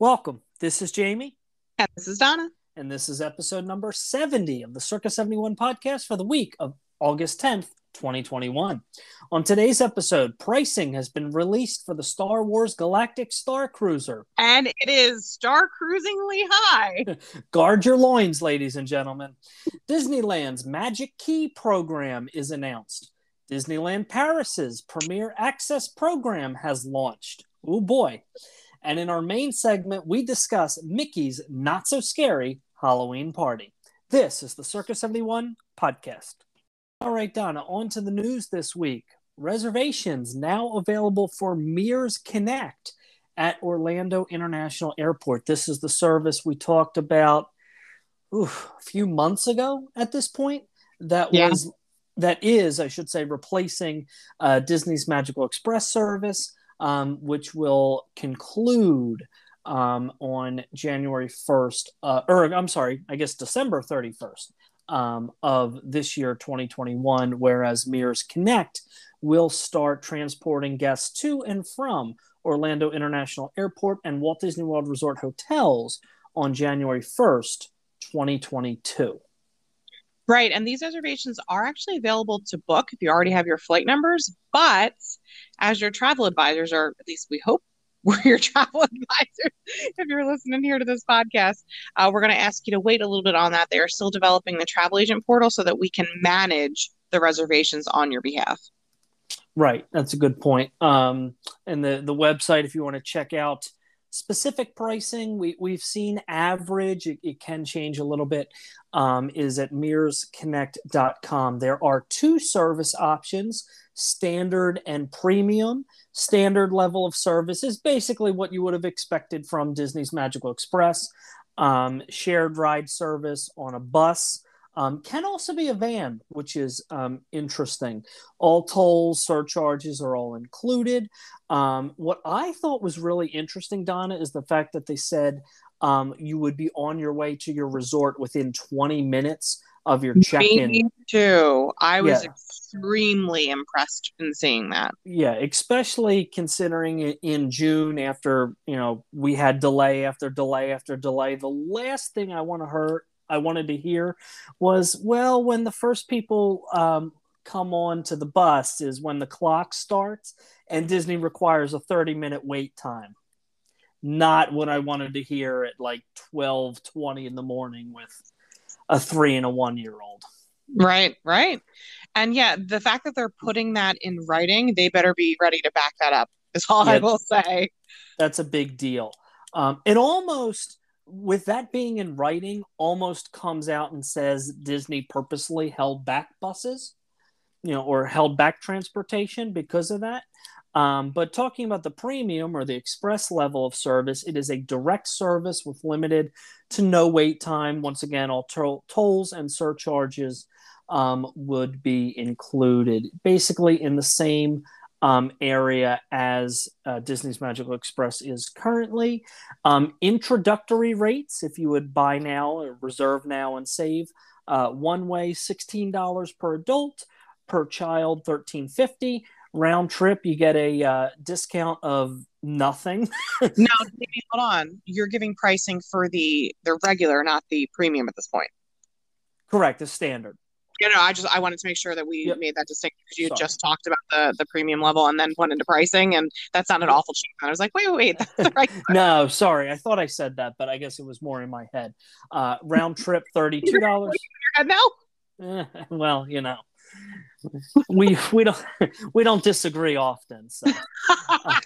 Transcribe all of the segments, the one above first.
Welcome. This is Jamie. And this is Donna. And this is episode number 70 of the Circa 71 podcast for the week of August 10th, 2021. On today's episode, pricing has been released for the Star Wars Galactic Star Cruiser. And it is star cruisingly high. Guard your loins, ladies and gentlemen. Disneyland's Magic Key program is announced. Disneyland Paris's Premier Access program has launched. Oh boy. And in our main segment, we discuss Mickey's Not So Scary Halloween Party. This is the Circa 71 podcast. All right, Donna, on to the news this week. Reservations now available for Mears Connect at Orlando International Airport. This is the service we talked about oof, a few months ago at this point. That yeah. was that is, I should say, replacing uh, Disney's Magical Express service um, which will conclude um, on January 1st, uh, or I'm sorry, I guess December 31st um, of this year, 2021, whereas Mears Connect will start transporting guests to and from Orlando International Airport and Walt Disney World Resort hotels on January 1st, 2022. Right. And these reservations are actually available to book if you already have your flight numbers. But as your travel advisors, or at least we hope we're your travel advisors, if you're listening here to this podcast, uh, we're going to ask you to wait a little bit on that. They are still developing the travel agent portal so that we can manage the reservations on your behalf. Right. That's a good point. Um, and the, the website, if you want to check out specific pricing. We, we've seen average it, it can change a little bit um, is at mearsconnect.com there are two service options standard and premium. Standard level of service is basically what you would have expected from disney's magical express um, shared ride service on a bus um, can also be a van, which is um, interesting. All tolls, surcharges are all included. Um, what I thought was really interesting, Donna, is the fact that they said um, you would be on your way to your resort within 20 minutes of your check-in. Me too. I was yeah. extremely impressed in seeing that. Yeah, especially considering in June after you know we had delay after delay after delay. The last thing I want to hurt I wanted to hear was, well, when the first people um, come on to the bus is when the clock starts, and Disney requires a 30 minute wait time. Not what I wanted to hear at like 12, 20 in the morning with a three and a one year old. Right, right. And yeah, the fact that they're putting that in writing, they better be ready to back that up, is all yeah, I will say. That's a big deal. Um, it almost with that being in writing, almost comes out and says Disney purposely held back buses, you know, or held back transportation because of that. Um, but talking about the premium or the express level of service, it is a direct service with limited to no wait time. Once again, all to- tolls and surcharges um, would be included, basically in the same um, area as uh, Disney's Magical Express is currently. Um, introductory rates, if you would buy now or reserve now and save, uh, one way $16 per adult, per child $13.50. Round trip, you get a uh, discount of nothing. now, hold on. You're giving pricing for the the regular, not the premium at this point. Correct, the standard you know, I just I wanted to make sure that we yep. made that distinction because you just talked about the the premium level and then went into pricing, and that sounded awful cheap. And I was like, wait, wait, wait, right. no, sorry, I thought I said that, but I guess it was more in my head. Uh, round trip thirty two dollars. now. Eh, well, you know, we we don't we don't disagree often. So. Uh,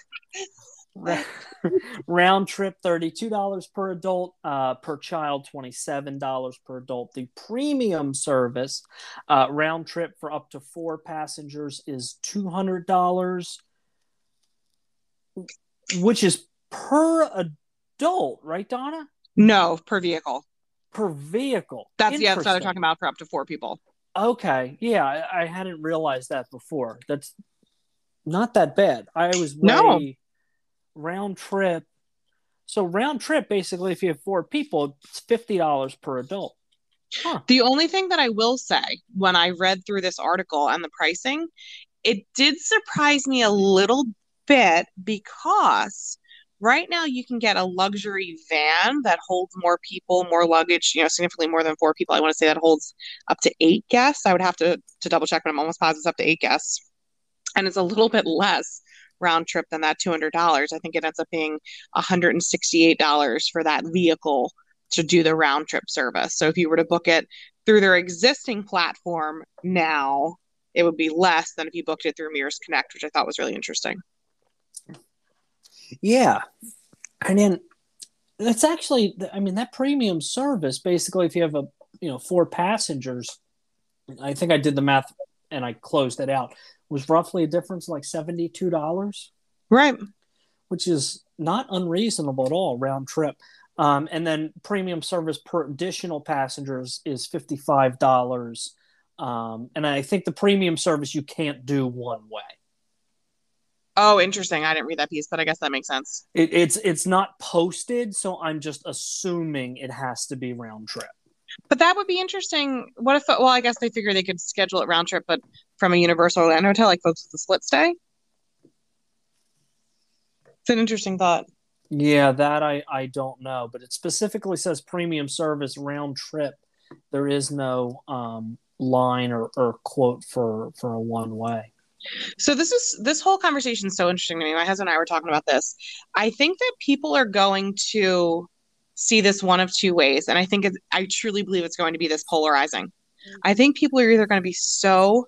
round trip $32 per adult uh, per child $27 per adult. The premium service uh, round trip for up to four passengers is $200 which is per adult right donna? No per vehicle. Per vehicle. That's yeah that's what they're talking about for up to four people. Okay yeah I, I hadn't realized that before. That's not that bad. I was way, no round trip. So round trip, basically, if you have four people, it's fifty dollars per adult. Huh. The only thing that I will say when I read through this article and the pricing, it did surprise me a little bit because Right now, you can get a luxury van that holds more people, more luggage, you know, significantly more than four people. I want to say that holds up to eight guests. I would have to, to double check, but I'm almost positive it's up to eight guests. And it's a little bit less round trip than that $200. I think it ends up being $168 for that vehicle to do the round trip service. So if you were to book it through their existing platform now, it would be less than if you booked it through Mears Connect, which I thought was really interesting. Yeah. And then that's actually, I mean, that premium service, basically, if you have a, you know, four passengers, I think I did the math and I closed it out, was roughly a difference like $72. Right. Which is not unreasonable at all, round trip. Um, and then premium service per additional passengers is $55. Um, and I think the premium service you can't do one way. Oh, interesting. I didn't read that piece, but I guess that makes sense. It, it's it's not posted, so I'm just assuming it has to be round trip. But that would be interesting. What if? Well, I guess they figure they could schedule it round trip, but from a Universal Land hotel, like folks with the split stay. It's an interesting thought. Yeah, that I I don't know, but it specifically says premium service round trip. There is no um, line or, or quote for for a one way. So this is this whole conversation is so interesting to me. My husband and I were talking about this. I think that people are going to see this one of two ways, and I think it, I truly believe it's going to be this polarizing. I think people are either going to be so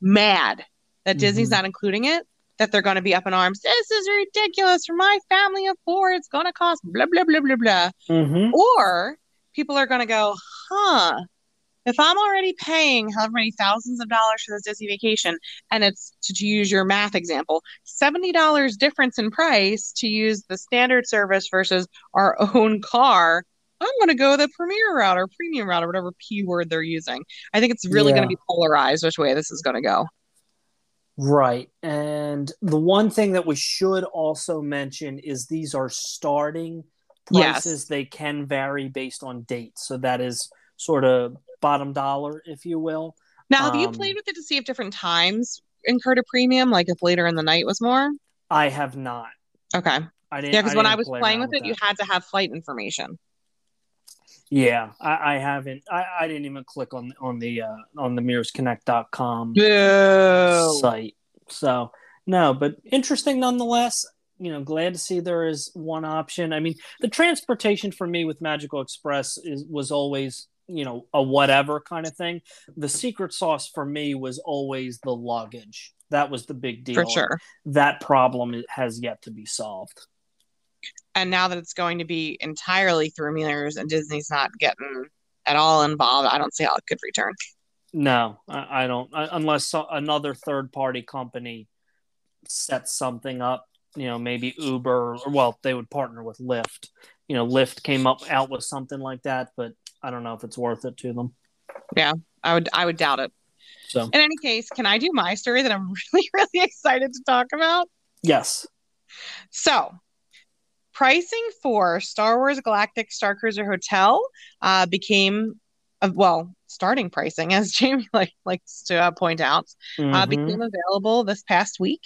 mad that mm-hmm. Disney's not including it that they're going to be up in arms. This is ridiculous for my family of four. It's going to cost blah blah blah blah blah. Mm-hmm. Or people are going to go, huh? If I'm already paying however many thousands of dollars for this Disney vacation, and it's to, use your math example, $70 difference in price to use the standard service versus our own car, I'm going to go the premier route or premium route or whatever P word they're using. I think it's really yeah. going to be polarized which way this is going to go. Right. And the one thing that we should also mention is these are starting prices. Yes. They can vary based on dates. So that is sort of bottom dollar, if you will. Now, have um, you played with it to see if different times incurred a premium, like if later in the night was more? I have not. Okay. I didn't. Yeah, because when I was playing with it, you had to have flight information. Yeah, I, I haven't. I, I, didn't even click on on the uh, on the mearsconnect.com Boo. site. So no, but interesting nonetheless. You know, glad to see there is one option. I mean, the transportation for me with Magical Express is was always you know a whatever kind of thing the secret sauce for me was always the luggage. That was the big deal. For sure. that problem has yet to be solved. And now that it's going to be entirely through Mears and disney's not getting at all involved i don't see how it could return. No i, I don't I, unless so, another third party company sets something up you know maybe uber or well they would partner with lyft you know lyft came up out with something like that but I don't know if it's worth it to them. Yeah, I would I would doubt it. So in any case, can I do my story that I'm really, really excited to talk about? Yes. So pricing for Star Wars Galactic Star Cruiser Hotel uh, became uh, well starting pricing as jamie like, likes to uh, point out uh, mm-hmm. uh, became available this past week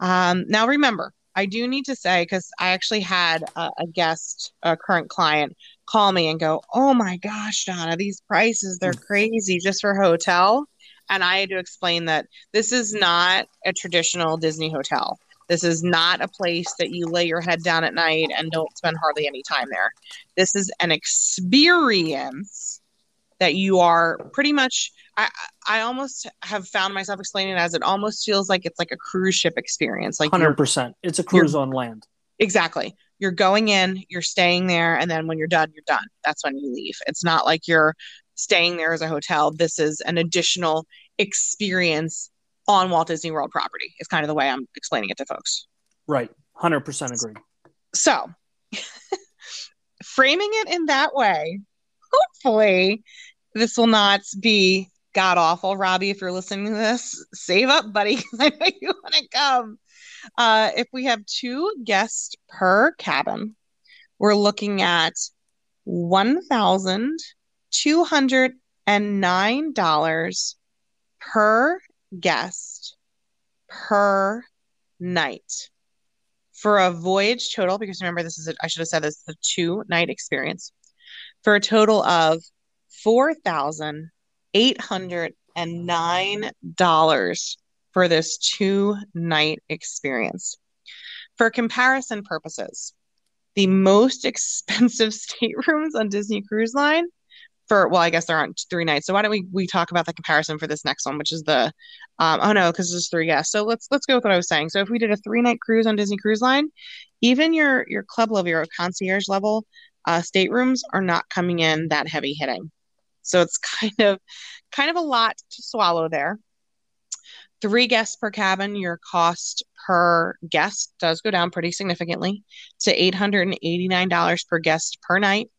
um, now remember i do need to say because i actually had a, a guest a current client call me and go, "Oh my gosh, Donna, these prices they're mm. crazy just for hotel." And I had to explain that this is not a traditional Disney hotel. This is not a place that you lay your head down at night and don't spend hardly any time there. This is an experience that you are pretty much I, I almost have found myself explaining it as it almost feels like it's like a cruise ship experience. Like hundred percent. It's a cruise on land. Exactly you're going in, you're staying there, and then when you're done, you're done. That's when you leave. It's not like you're staying there as a hotel. This is an additional experience on Walt Disney World property, is kind of the way I'm explaining it to folks. Right. 100% agree. So, framing it in that way, hopefully, this will not be god awful. Robbie, if you're listening to this, save up, buddy, because I know you want to come. Uh, if we have two guests per cabin, we're looking at one thousand two hundred and nine dollars per guest per night For a voyage total, because remember, this is a, I should have said this is a two night experience, for a total of $4,809 for this two night experience. For comparison purposes, the most expensive staterooms on Disney Cruise Line for well, I guess there aren't three nights. So why don't we we talk about the comparison for this next one, which is the um oh no, because there's three guests. So let's let's go with what I was saying. So if we did a three night cruise on Disney Cruise Line, even your your club level, your concierge level uh staterooms are not coming in that heavy hitting. So it's kind of kind of a lot to swallow there. Three guests per cabin, your cost per guest does go down pretty significantly to $889 per guest per night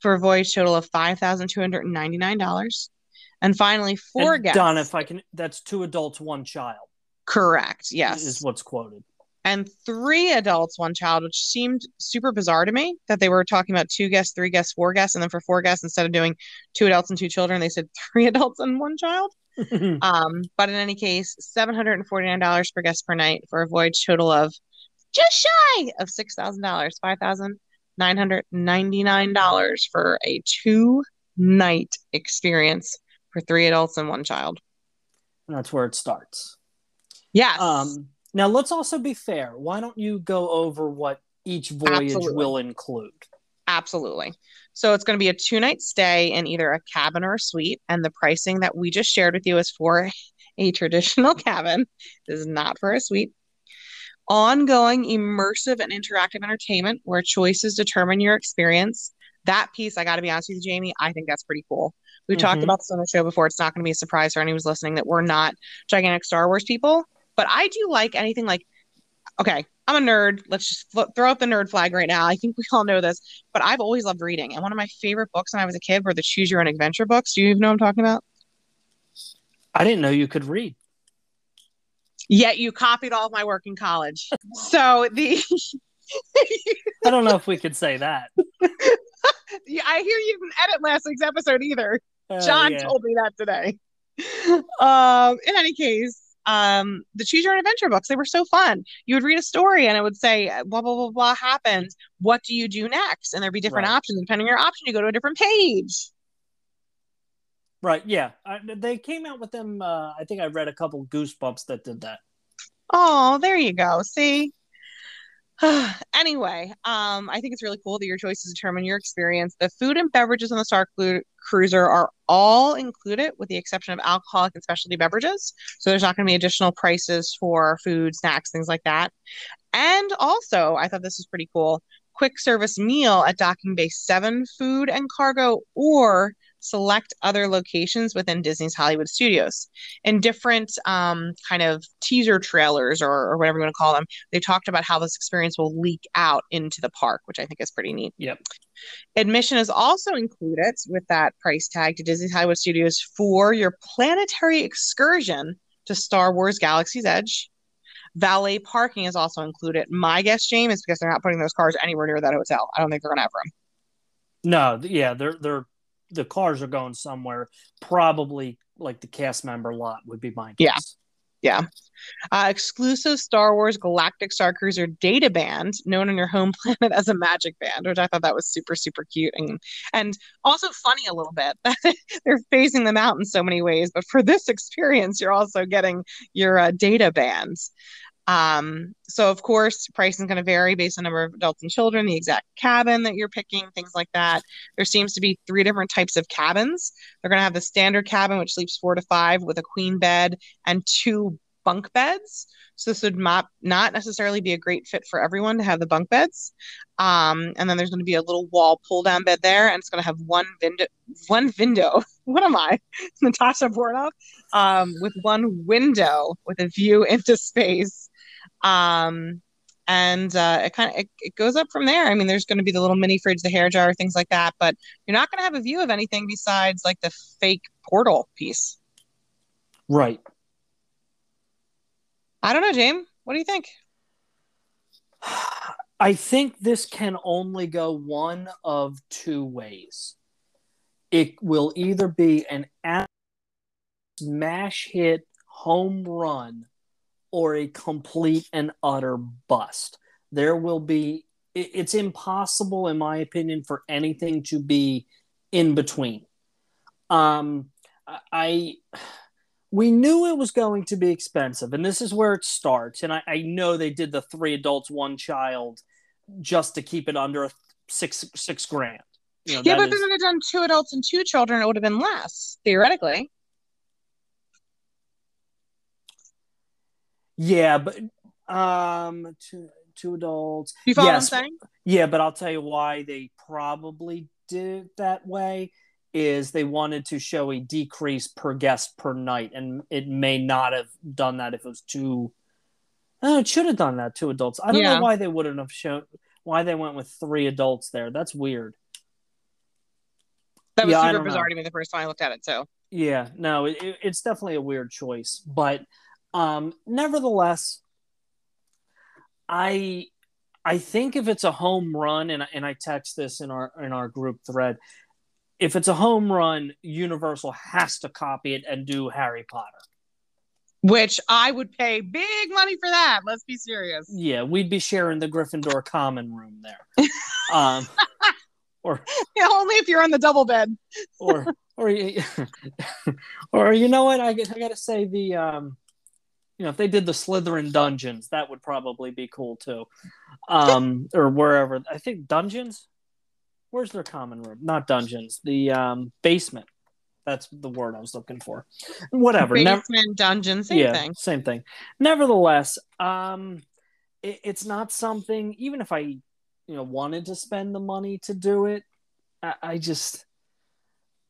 for a voyage total of $5,299. And finally, four and guests. Done, if I can, that's two adults, one child. Correct. Yes. Is what's quoted. And three adults, one child, which seemed super bizarre to me that they were talking about two guests, three guests, four guests. And then for four guests, instead of doing two adults and two children, they said three adults and one child. um, but in any case, $749 per guest per night for a voyage total of just shy of $6,000, 5000 $999 for a two night experience for three adults and one child. And that's where it starts. Yes. Um, now, let's also be fair. Why don't you go over what each voyage Absolutely. will include? Absolutely. So it's going to be a two night stay in either a cabin or a suite. And the pricing that we just shared with you is for a traditional cabin. This is not for a suite ongoing immersive and interactive entertainment where choices determine your experience. That piece, I got to be honest with you, Jamie, I think that's pretty cool. We mm-hmm. talked about this on the show before. It's not going to be a surprise for anyone who's listening that we're not gigantic Star Wars people, but I do like anything like, okay, I'm a nerd. Let's just fl- throw up the nerd flag right now. I think we all know this, but I've always loved reading. And one of my favorite books when I was a kid were the Choose Your Own Adventure books. Do you even know what I'm talking about? I didn't know you could read. Yet you copied all of my work in college. So the I don't know if we could say that. yeah, I hear you didn't edit last week's episode either. Uh, John yeah. told me that today. Um, in any case, um, the choose your own adventure books, they were so fun. You would read a story and it would say blah blah blah blah happens. What do you do next? And there'd be different right. options. Depending on your option, you go to a different page. Right. Yeah. I, they came out with them. Uh, I think I read a couple Goosebumps that did that. Oh, there you go. See. anyway, um, I think it's really cool that your choices determine your experience. The food and beverages on the Star Cru- Cruiser are all included, with the exception of alcoholic and specialty beverages. So there's not going to be additional prices for food, snacks, things like that. And also, I thought this was pretty cool. Quick service meal at Docking Bay 7 food and cargo or select other locations within Disney's Hollywood studios. In different um, kind of teaser trailers or, or whatever you want to call them, they talked about how this experience will leak out into the park, which I think is pretty neat. Yep. Admission is also included with that price tag to Disney's Hollywood Studios for your planetary excursion to Star Wars Galaxy's Edge. Valet parking is also included. My guess, James, is because they're not putting those cars anywhere near that hotel. I don't think they're going to have room. No, yeah, they're they're the cars are going somewhere. Probably like the cast member lot would be guess. Yeah. Yeah. Uh, exclusive Star Wars Galactic Star Cruiser data band, known on your home planet as a magic band, which I thought that was super, super cute and and also funny a little bit. They're phasing them out in so many ways, but for this experience, you're also getting your uh, data bands. Um, so of course, pricing is going to vary based on number of adults and children, the exact cabin that you're picking, things like that. There seems to be three different types of cabins. They're going to have the standard cabin, which sleeps four to five with a queen bed and two bunk beds. So this would not not necessarily be a great fit for everyone to have the bunk beds. Um, and then there's going to be a little wall pull down bed there, and it's going to have one window. One window. What am I, Natasha Bornoff? Um, with one window with a view into space. Um, and uh, it kind of it, it, goes up from there. I mean, there's going to be the little mini fridge, the hair dryer, things like that, but you're not going to have a view of anything besides like the fake portal piece. Right. I don't know, James. What do you think? I think this can only go one of two ways. It will either be an smash hit home run or a complete and utter bust. there will be it's impossible in my opinion for anything to be in between um i we knew it was going to be expensive and this is where it starts and i, I know they did the three adults one child just to keep it under six six grand you know, yeah, but is- if they would have done two adults and two children, it would have been less, theoretically. Yeah but um two two adults You follow Yes. what I'm saying? Yeah, but I'll tell you why they probably did it that way is they wanted to show a decrease per guest per night, and it may not have done that if it was two. Oh, it should have done that two adults. I don't Yeah. know why they wouldn't have shown why they went with three adults there. That's weird. That was Yeah, super bizarre know. to me the first time I looked at it So Yeah, no, it- it's definitely a weird choice, but um, nevertheless, I I think if it's a home run, and I- and I text this in our in our group thread, if it's a home run, Universal has to copy it and do Harry Potter. Which I would pay big money for that. Let's be serious. Yeah, we'd be sharing the Gryffindor common room there, um, or Yeah, only if you're in the double bed. or or you- or you know what I, got- I gotta say the um you know if they did the Slytherin dungeons that would probably be cool too um or wherever I think dungeons where's their common room not dungeons the um basement that's the word I was looking for whatever never Basement, dungeon, same yeah, thing. Same thing. Nevertheless, um, it, it's not something. Even if I, you know, wanted to spend the money to do it, I, I just,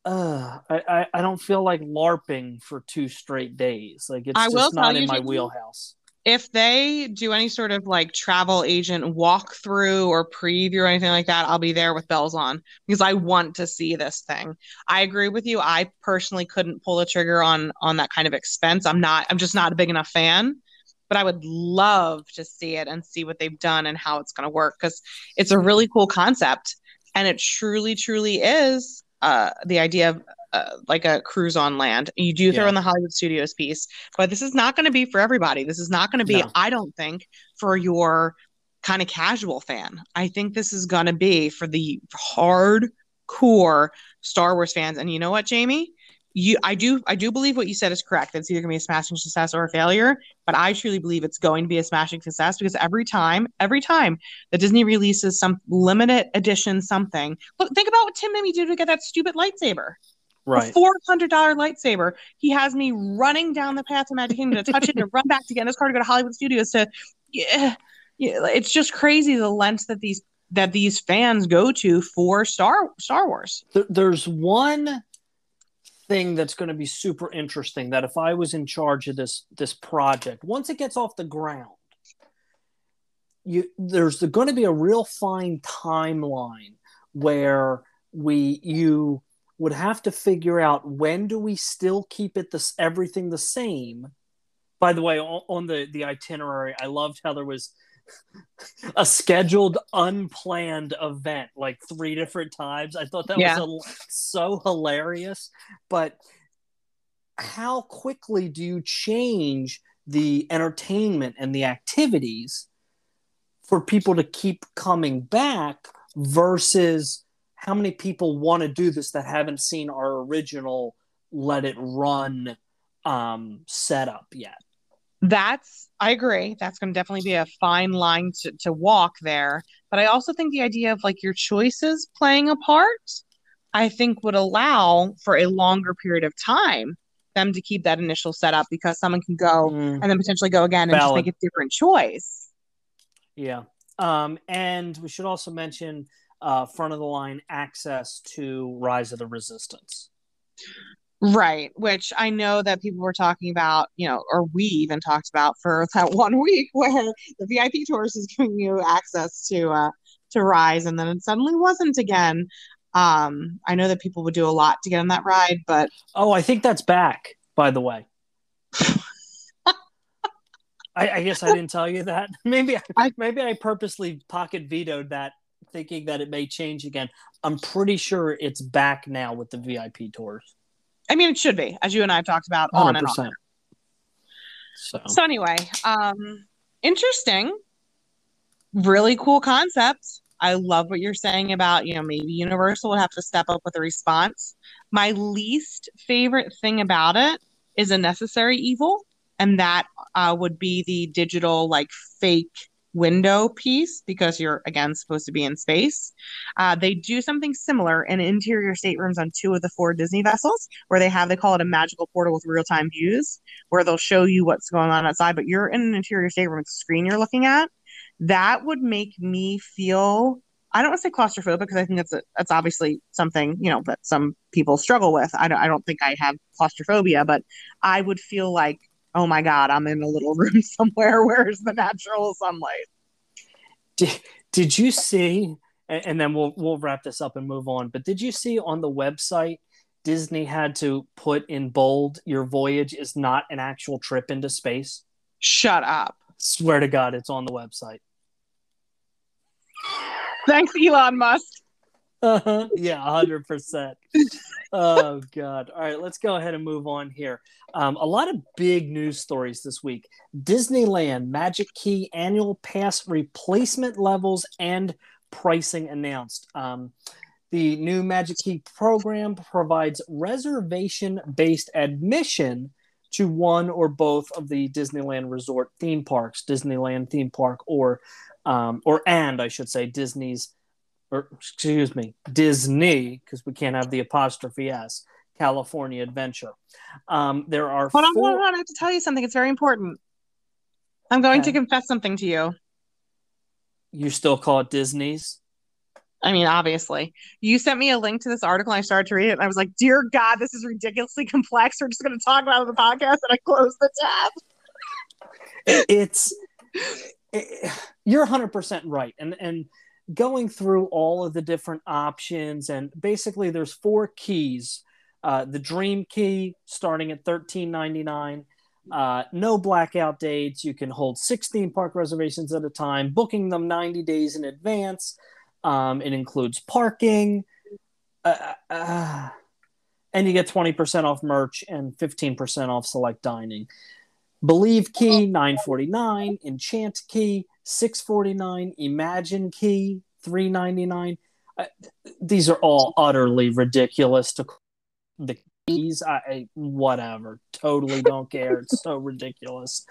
uh, I, I, I don't feel like larping for two straight days. Like it's I just not in my wheelhouse. If they do any sort of like travel agent walkthrough or preview or anything like that, I'll be there with bells on because I want to see this thing. I agree with you. I personally couldn't pull the trigger on on that kind of expense. I'm not. I'm just not a big enough fan. But I would love to see it and see what they've done and how it's going to work because it's a really cool concept and it truly, truly is uh, the idea of uh, like a cruise on land. You do throw Yeah. in the Hollywood Studios piece, but this is not going to be for everybody. This is not going to be, No. I don't think, for your kind of casual fan. I think this is going to be for the hardcore Star Wars fans. And you know what, Jamie? You, I do, I do believe what you said is correct. It's either going to be a smashing success or a failure. But I truly believe it's going to be a smashing success because every time, every time that Disney releases some limited edition something, look, think about what Tim made me do to get that stupid lightsaber Right. a four hundred dollar lightsaber. He has me running down the path to Magic Kingdom to touch it and run back to get in his car to go to Hollywood Studios to. Yeah, yeah, it's just crazy the lengths that these that these fans go to for Star Star Wars. There- there's one thing that's going to be super interesting that if I was in charge of this this project, once it gets off the ground, you there's going to be a real fine timeline where we you would have to figure out when do we still keep it this everything the same. By the way, on, the the itinerary, I loved how there was a scheduled unplanned event like three different times. I thought that Yeah. was a, so hilarious. But how quickly do you change the entertainment and the activities for people to keep coming back versus how many people want to do this that haven't seen our original let it run um, setup yet? That's I agree. That's going to definitely be a fine line to, to walk there. But I also think the idea of like your choices playing a part, I think would allow for a longer period of time them to keep that initial setup because someone can go Mm. and then potentially go again and just make a different choice. Yeah. Um, and we should also mention uh, front of the line access to Rise of the Resistance. Right, which I know that people were talking about, you know, or we even talked about for that one week where the VIP tours is giving you access to uh to Rise and then it suddenly wasn't again. Um, I know that people would do a lot to get on that ride, but Oh, I think that's back, by the way. I, I guess I didn't tell you that. Maybe I, I- maybe I purposely pocket vetoed that, thinking that it may change again. I'm pretty sure it's back now with the VIP tours. I mean it should be, as you and I have talked about on and on. So So anyway, um, interesting. really cool concepts. I love what you're saying about, you know, maybe Universal would have to step up with a response. My least favorite thing about it is a necessary evil, and that uh, would be the digital, like, fake window piece because you're again supposed to be in space. Uh, they do something similar in interior staterooms on two of the four Disney vessels, where they have they call it a magical portal with real time views, where they'll show you what's going on outside, but you're in an interior stateroom with a screen you're looking at. That would make me feel. I don't want to say claustrophobic because I think that's a, that's obviously something you know that some people struggle with. I don't I don't think I have claustrophobia, but I would feel like oh my god i'm in a little room somewhere. Where's the natural sunlight? Did, did you see and then we'll we'll wrap this up and move on but did you see on the website disney had to put in bold your voyage is not an actual trip into space shut up. Swear to god it's on the website. Thanks elon musk uh-huh. yeah 100% oh god. All right let's go ahead and move on here. Um, a lot of big news stories this week. Disneyland magic key annual pass replacement levels and pricing announced. Um, the new magic key program provides reservation based admission to one or both of the disneyland resort theme parks disneyland theme park or um, or and i should say disney's or excuse me, Disney, because we can't have the apostrophe S, California Adventure. Um, there are. Hold on, four... hold on, I have to tell you something. It's very important. I'm going okay. to confess something to you. You still call it Disney's? I mean, obviously. You sent me a link to this article. And I started to read it, and I was like, "Dear God, this is ridiculously complex. We're just going to talk about it on the podcast." And I closed the tab. it's it, you're 100 percent right, and and going through all of the different options and basically there's four keys. Uh, the dream key starting at 13.99 uh, no blackout dates. You can hold 16 park reservations at a time booking them 90 days in advance. Um, it includes parking. Uh, uh and you get 20% off merch and 15% off select dining. Believe key 949 enchant key 649 imagine key 399 uh, these are all utterly ridiculous to the keys. I, whatever. Totally don't care. It's so ridiculous.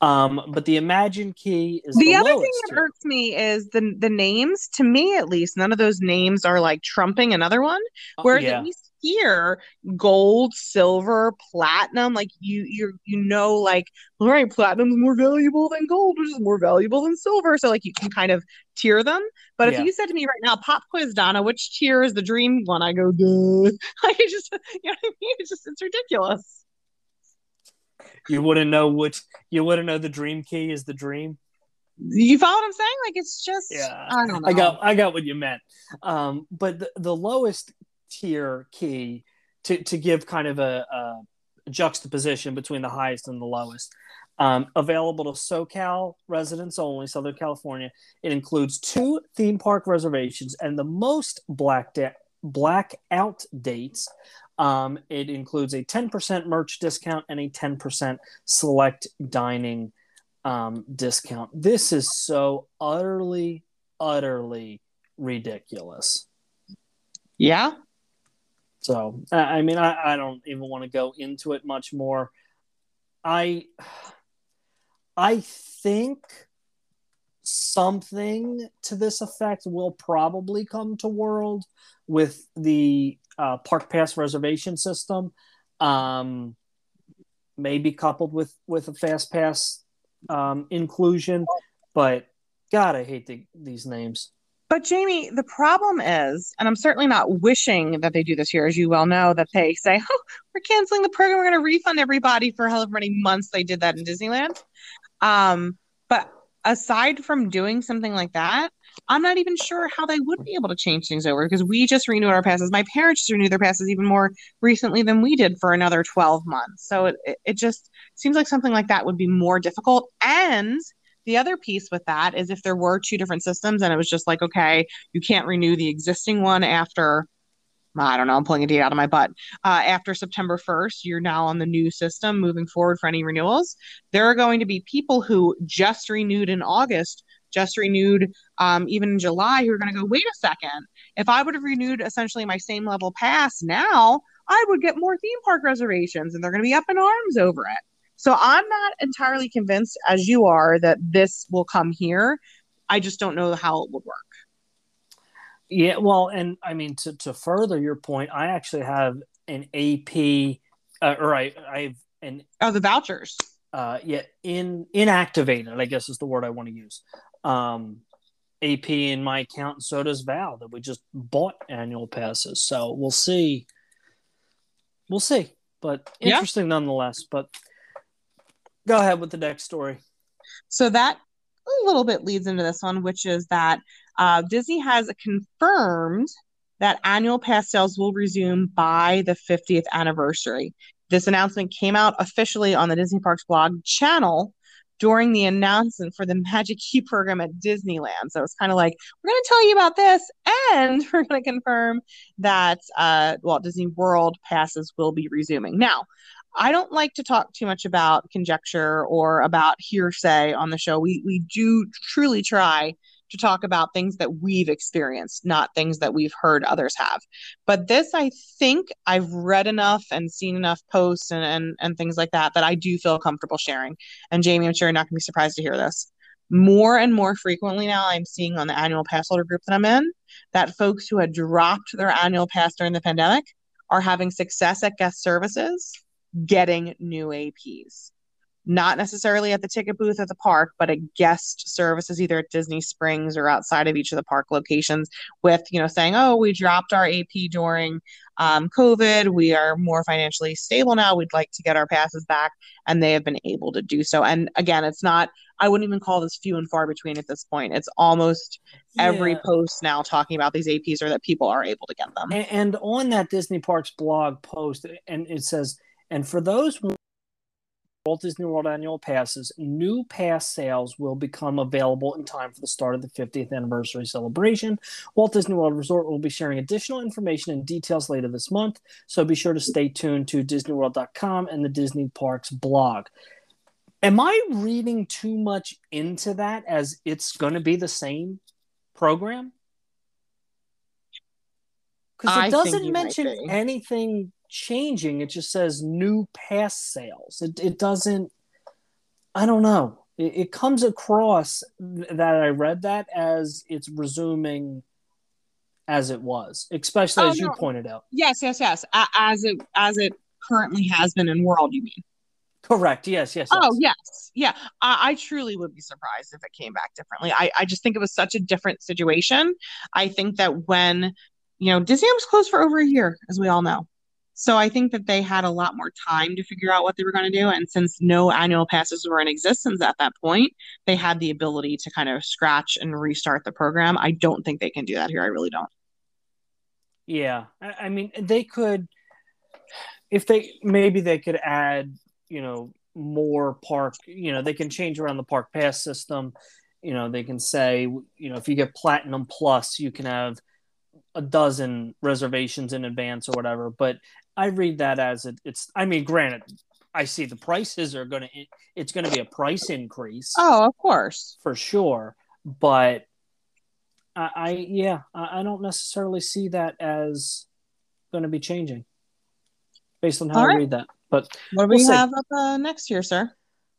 Um but the imagine key is the, the other thing that hurts me is the the names to me at least none of those names are like trumping another one. whereas yeah. at least here gold silver platinum like you you you know like all right platinum's more valuable than gold which is more valuable than silver so like you can kind of tier them but if yeah. you said to me right now pop quiz donna which tier is the dream one i go duh i just you know what i mean it's just it's ridiculous you wouldn't know which you wouldn't know the dream key is the dream you follow what I'm saying? Like it's just yeah. I don't know. I got I got what you meant. Um, but the, the lowest tier key to, to give kind of a, a juxtaposition between the highest and the lowest. Um, available to SoCal residents only, Southern California. It includes two theme park reservations and the most black out, blackout dates. Um, it includes a 10% merch discount and a 10% select dining um, discount. This is so utterly, utterly ridiculous. Yeah, so, I mean, I, I don't even want to go into it much more. I, I think something to this effect will probably come to World with the uh, Park Pass reservation system, um, maybe coupled with with a Fast Pass um, inclusion. But God, I hate the, these names. But Jamie, the problem is, and I'm certainly not wishing that they do this here, as you well know, that they say, "Oh, we're canceling the program. We're going to refund everybody for however many months they did that in Disneyland." Um, but aside from doing something like that, I'm not even sure how they would be able to change things over because we just renewed our passes. My parents just renewed their passes even more recently than we did for another 12 months. So it, it just seems like something like that would be more difficult. And the other piece with that is if there were two different systems and it was just like, okay, you can't renew the existing one after, I don't know, I'm pulling a date out of my butt. Uh, after September 1st, you're now on the new system moving forward for any renewals. There are going to be people who just renewed in August just renewed um, even in July who are going to go, wait a second. If I would have renewed essentially my same level pass now, I would get more theme park reservations and they're going to be up in arms over it. So I'm not entirely convinced, as you are, that this will come here. I just don't know how it would work. Yeah, well, and I mean to to further your point, I actually have an AP, uh, or I I have an oh the vouchers. Uh, yeah, in inactivated, I guess is the word I want to use. Um, AP in my account, and so does Val that we just bought annual passes. So we'll see. We'll see, but interesting yeah. nonetheless. But go ahead with the next story. So that a little bit leads into this one, which is that uh, Disney has confirmed that annual pass sales will resume by the 50th anniversary. This announcement came out officially on the Disney Parks blog channel during the announcement for the Magic Key program at Disneyland. So it's kind of like, we're going to tell you about this, and we're going to confirm that uh, Walt Disney World passes will be resuming. Now, I don't like to talk too much about conjecture or about hearsay on the show. We we do truly try to talk about things that we've experienced, not things that we've heard others have. But this, I think I've read enough and seen enough posts and, and, and things like that that I do feel comfortable sharing. And Jamie, I'm sure you're not going to be surprised to hear this. More and more frequently now, I'm seeing on the annual pass holder group that I'm in that folks who had dropped their annual pass during the pandemic are having success at guest services getting new APs. Not necessarily at the ticket booth at the park, but at guest services either at Disney Springs or outside of each of the park locations with, you know, saying, oh, we dropped our AP during um, COVID. We are more financially stable now. We'd like to get our passes back. And they have been able to do so. And again, it's not, I wouldn't even call this few and far between at this point. It's almost yeah. every post now talking about these APs or that people are able to get them. And, and on that Disney Parks blog post, and it says, and for those Walt Disney World annual passes, new pass sales will become available in time for the start of the 50th anniversary celebration. Walt Disney World Resort will be sharing additional information and details later this month, so be sure to stay tuned to DisneyWorld.com and the Disney Parks blog. Am I reading too much into that as it's going to be the same program? Because it doesn't mention anything changing. It just says new pass sales. It, it doesn't, I don't know. It, it comes across that I read that as it's resuming as it was, especially oh, as no. you pointed out. Yes, yes, yes. As it as it currently has been in world, you mean? Correct. Yes, yes. Oh, yes. Oh, yes. Yeah. I, I, truly would be surprised if it came back differently. I, I just think it was such a different situation. I think that when, you know, Disney was closed for over a year, as we all know. So I think that they had a lot more time to figure out what they were going to do. And since no annual passes were in existence at that point, they had the ability to kind of scratch and restart the program. I don't think they can do that here. I really don't. Yeah. I mean, they could, if they, maybe they could add, you know, more park, you know, they can change around the park pass system. You know, they can say, you know, if you get platinum plus, you can have a dozen reservations in advance or whatever. But I read that as it, it's. I mean, granted, I see the prices are going to. It's going to be a price increase. Oh, of course, for sure. But I, I yeah, I, I don't necessarily see that as going to be changing based on how I read that. But what do we we'll have up uh, next year, sir?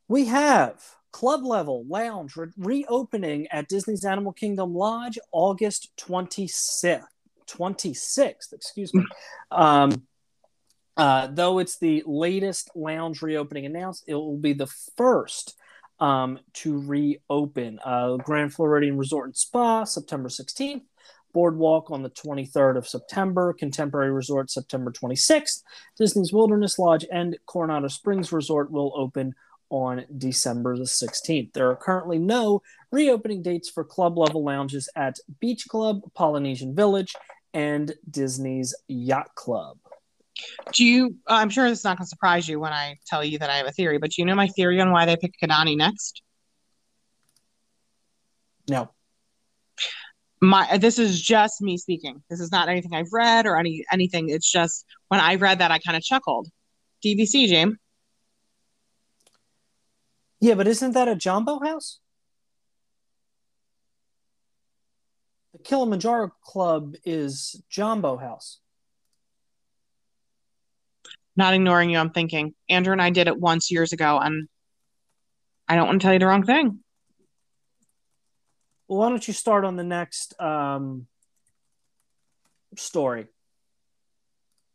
We have club level lounge re- reopening at Disney's Animal Kingdom Lodge August 26th. 26th, excuse me. Um, uh, though it's the latest lounge reopening announced, it will be the first um, to reopen. Uh, Grand Floridian Resort and Spa, September 16th. Boardwalk on the 23rd of September, Contemporary Resort September 26th, Disney's Wilderness Lodge and Coronado Springs Resort will open on December the 16th. There are currently no reopening dates for club level lounges at Beach Club, Polynesian Village, and Disney's Yacht Club. Do you? I'm sure this is not going to surprise you when I tell you that I have a theory, but do you know my theory on why they picked Kidani next? No. My this is just me speaking. This is not anything I've read or any anything. It's just when I read that I kind of chuckled. DVC, James. Yeah, but isn't that a Jambo house? The Kilimanjaro Club is Jambo House. Not ignoring you, I'm thinking. Andrew and I did it once years ago, and I don't want to tell you the wrong thing. Well, why don't you start on the next um, story?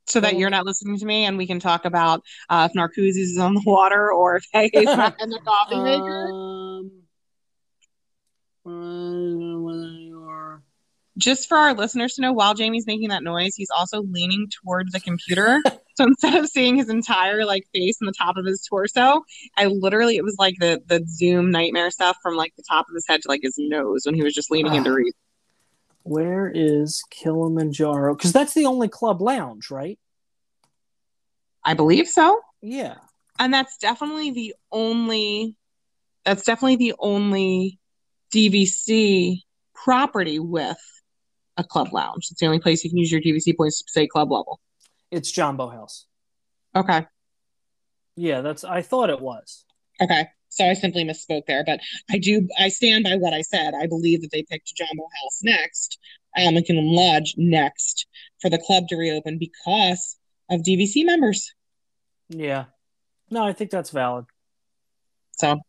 So that you're not listening to me, and we can talk about uh, if Narcoossee's is on the water or if Hayes not in the coffee maker. Um, Just for our listeners to know, while Jamie's making that noise, he's also leaning towards the computer. so instead of seeing his entire like face and the top of his torso, I literally it was like the the Zoom nightmare stuff from like the top of his head to like his nose when he was just leaning into read. where is Kilimanjaro? Because that's the only club lounge, right? I believe so. Yeah. and that's definitely the only that's definitely the only DVC property with a club lounge. It's the only place you can use your DVC points to say club level. It's Jambo House. Okay. Yeah, that's. I thought it was. Okay. So I simply misspoke there, but I do I stand by what I said. I believe that they picked Jambo House next, um, McKinnon Lodge next for the club to reopen because of DVC members. Yeah. No, I think that's valid. So,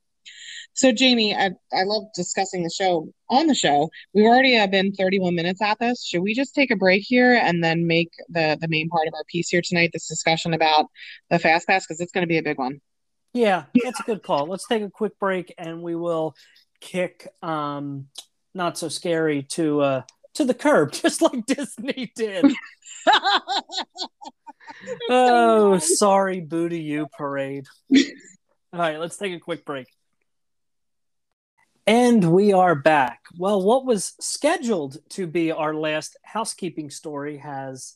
so Jamie, I I love discussing the show on the show. We've already been 31 minutes at this. Should we just take a break here and then make the the main part of our piece here tonight this discussion about the fast pass because it's going to be a big one. Yeah, that's a good call. Let's take a quick break and we will kick um not so scary to uh to the curb just like Disney did. oh, sorry, boo to you parade. All right, let's take a quick break. And we are back. Well, what was scheduled to be our last housekeeping story has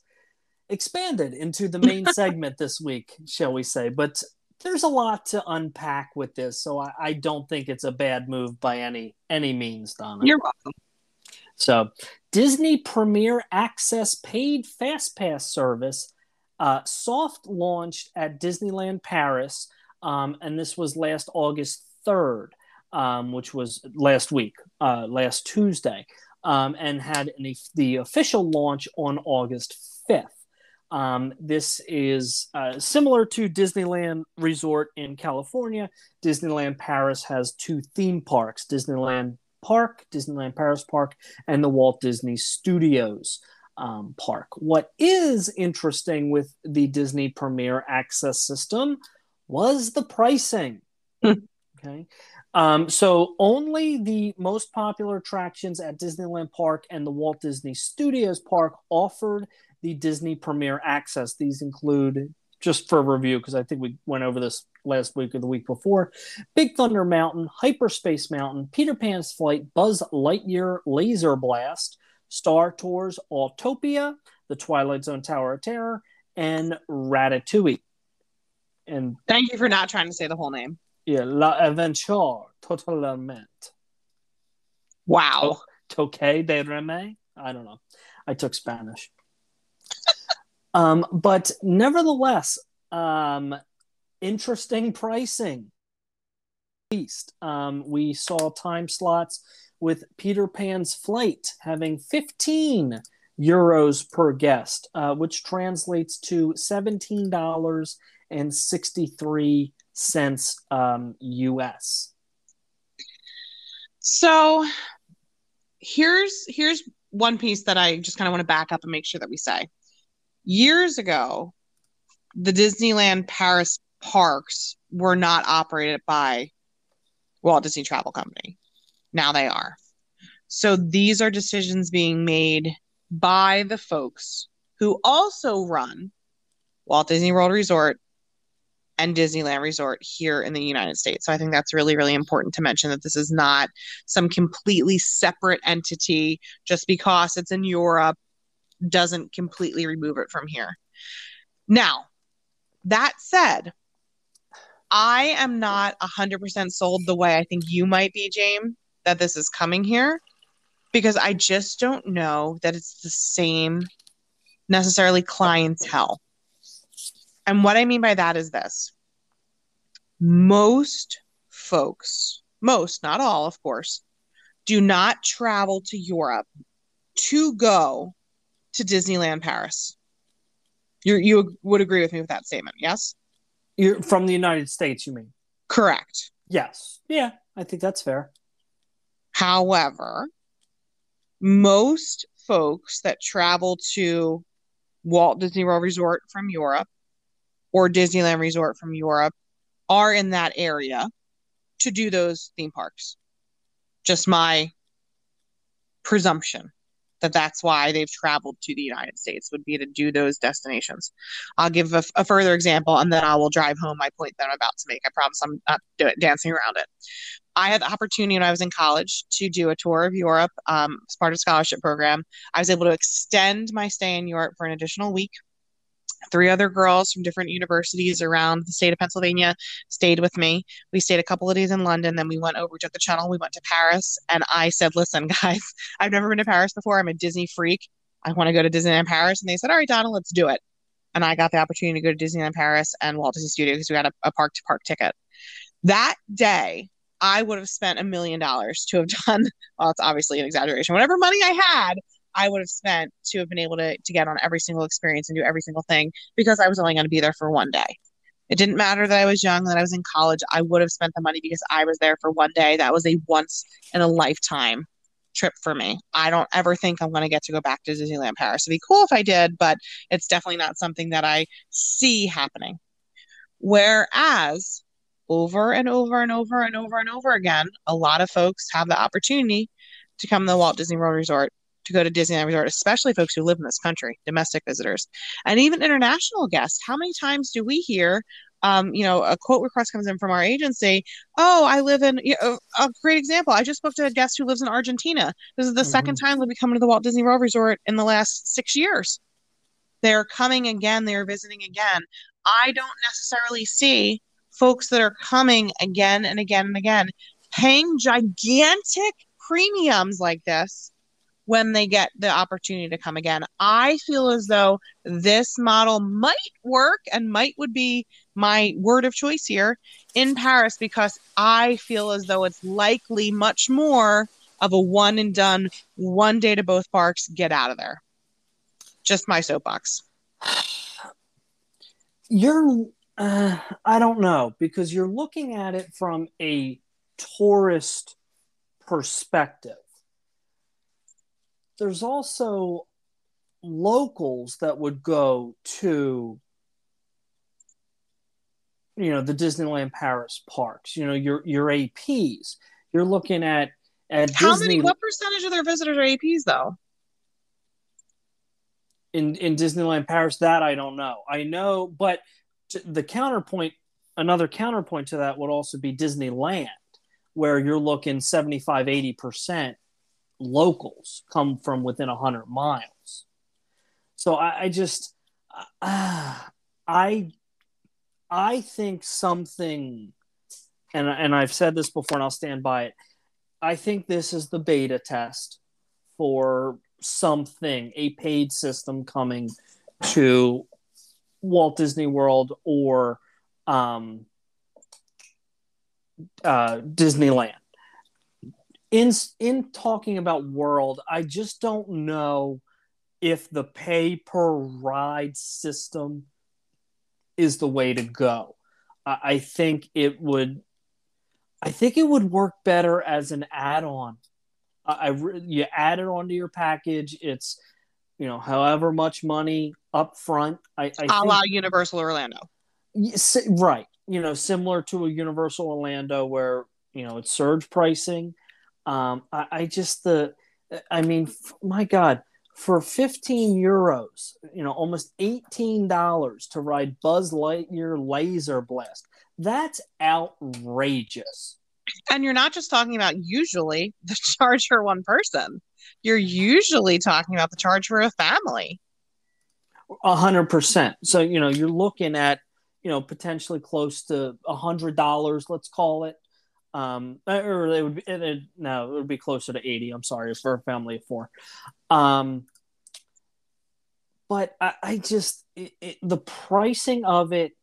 expanded into the main segment this week, shall we say. But there's a lot to unpack with this, so I, I don't think it's a bad move by any any means, Donna. You're welcome. So, Disney Premier Access paid FastPass service uh, soft launched at Disneyland Paris, um, and this was last August 3rd, um, which was last week, uh, last Tuesday, um, and had an, the official launch on August 5th. Um, this is uh, similar to Disneyland Resort in California. Disneyland Paris has two theme parks Disneyland Park, Disneyland Paris Park, and the Walt Disney Studios um, Park. What is interesting with the Disney Premier Access system was the pricing. okay. Um, so only the most popular attractions at Disneyland Park and the Walt Disney Studios Park offered the Disney Premier Access. These include, just for review, because I think we went over this last week or the week before, Big Thunder Mountain, Hyperspace Mountain, Peter Pan's Flight, Buzz Lightyear Laser Blast, Star Tours, Autopia, The Twilight Zone Tower of Terror, and Ratatouille. And Thank you for not trying to say the whole name. Yeah, La Aventure Totalement. Wow. Toque de Reme. I don't know. I took Spanish. um, but nevertheless, um, interesting pricing. Least, um, we saw time slots with Peter Pan's flight having 15 euros per guest, uh, which translates to $17.63 um, US. So here's here's one piece that I just kind of want to back up and make sure that we say. Years ago, the Disneyland Paris parks were not operated by Walt Disney Travel Company. Now they are. So these are decisions being made by the folks who also run Walt Disney World Resort and Disneyland Resort here in the United States. So I think that's really, really important to mention that this is not some completely separate entity just because it's in Europe doesn't completely remove it from here. Now, that said, I am not 100% sold the way I think you might be, James, that this is coming here because I just don't know that it's the same necessarily clientele. And what I mean by that is this most folks, most, not all, of course, do not travel to Europe to go to Disneyland Paris. You you would agree with me with that statement, yes? You're from the United States, you mean? Correct. Yes. Yeah, I think that's fair. However, most folks that travel to Walt Disney World Resort from Europe or Disneyland Resort from Europe are in that area to do those theme parks. Just my presumption that that's why they've traveled to the United States would be to do those destinations. I'll give a, a, further example and then I will drive home my point that I'm about to make. I promise I'm not do- dancing around it. I had the opportunity when I was in college to do a tour of Europe um, as part of scholarship program. I was able to extend my stay in Europe for an additional week three other girls from different universities around the state of Pennsylvania stayed with me. We stayed a couple of days in London, then we went over, took the channel, we went to Paris, and I said, "Listen, guys, I've never been to Paris before. I'm a Disney freak. I want to go to Disneyland Paris." And they said, "All right, Donna, let's do it." And I got the opportunity to go to Disneyland Paris and Walt Disney Studios because we got a, a park to park ticket. That day, I would have spent a million dollars to have done. Well, it's obviously an exaggeration. Whatever money I had, I would have spent to have been able to, to get on every single experience and do every single thing because I was only going to be there for one day. It didn't matter that I was young, that I was in college. I would have spent the money because I was there for one day. That was a once in a lifetime trip for me. I don't ever think I'm going to get to go back to Disneyland Paris. It'd be cool if I did, but it's definitely not something that I see happening. Whereas over and over and over and over and over again, a lot of folks have the opportunity to come to the Walt Disney World Resort to go to Disneyland Resort, especially folks who live in this country, domestic visitors, and even international guests. How many times do we hear, um, you know, a quote request comes in from our agency? Oh, I live in you know, a great example. I just spoke to a guest who lives in Argentina. This is the mm-hmm. second time they'll be coming to the Walt Disney World Resort in the last six years. They're coming again. They're visiting again. I don't necessarily see folks that are coming again and again and again paying gigantic premiums like this when they get the opportunity to come again. I feel as though this model might work and might would be my word of choice here in Paris because I feel as though it's likely much more of a one and done, one day to both parks, get out of there. Just my soapbox. You're, uh, I don't know, because you're looking at it from a tourist perspective there's also locals that would go to you know the Disneyland Paris parks. You know your your APs. You're looking at at how Disney... many? What percentage of their visitors are APs though? In in Disneyland Paris, that I don't know. I know, but the counterpoint, another counterpoint to that would also be Disneyland, where you're looking 75, 80 percent locals come from within 100 miles. So I, I just, uh, I, I think something, and, and I've said this before and I'll stand by it. I think this is the beta test for something, a paid system coming to Walt Disney World or um, uh, Disneyland in in talking about world i just don't know if the pay per ride system is the way to go. I, I think it would i think it would work better as an add-on. I, I you add it onto your package it's you know however much money up front i, I a la universal orlando. Right you know similar to a universal orlando where you know it's surge pricing um, I, I just the, I mean, my God, for 15 euros, you know, almost $18 to ride Buzz Lightyear Laser Blast. That's outrageous. And you're not just talking about usually the charge for one person. You're usually talking about the charge for a family. A hundred percent. So, you know, you're looking at, you know, potentially close to a hundred dollars, let's call it, um or it would be it, no it would be closer to 80 i'm sorry for a family of four um but i, I just it, it, the pricing of it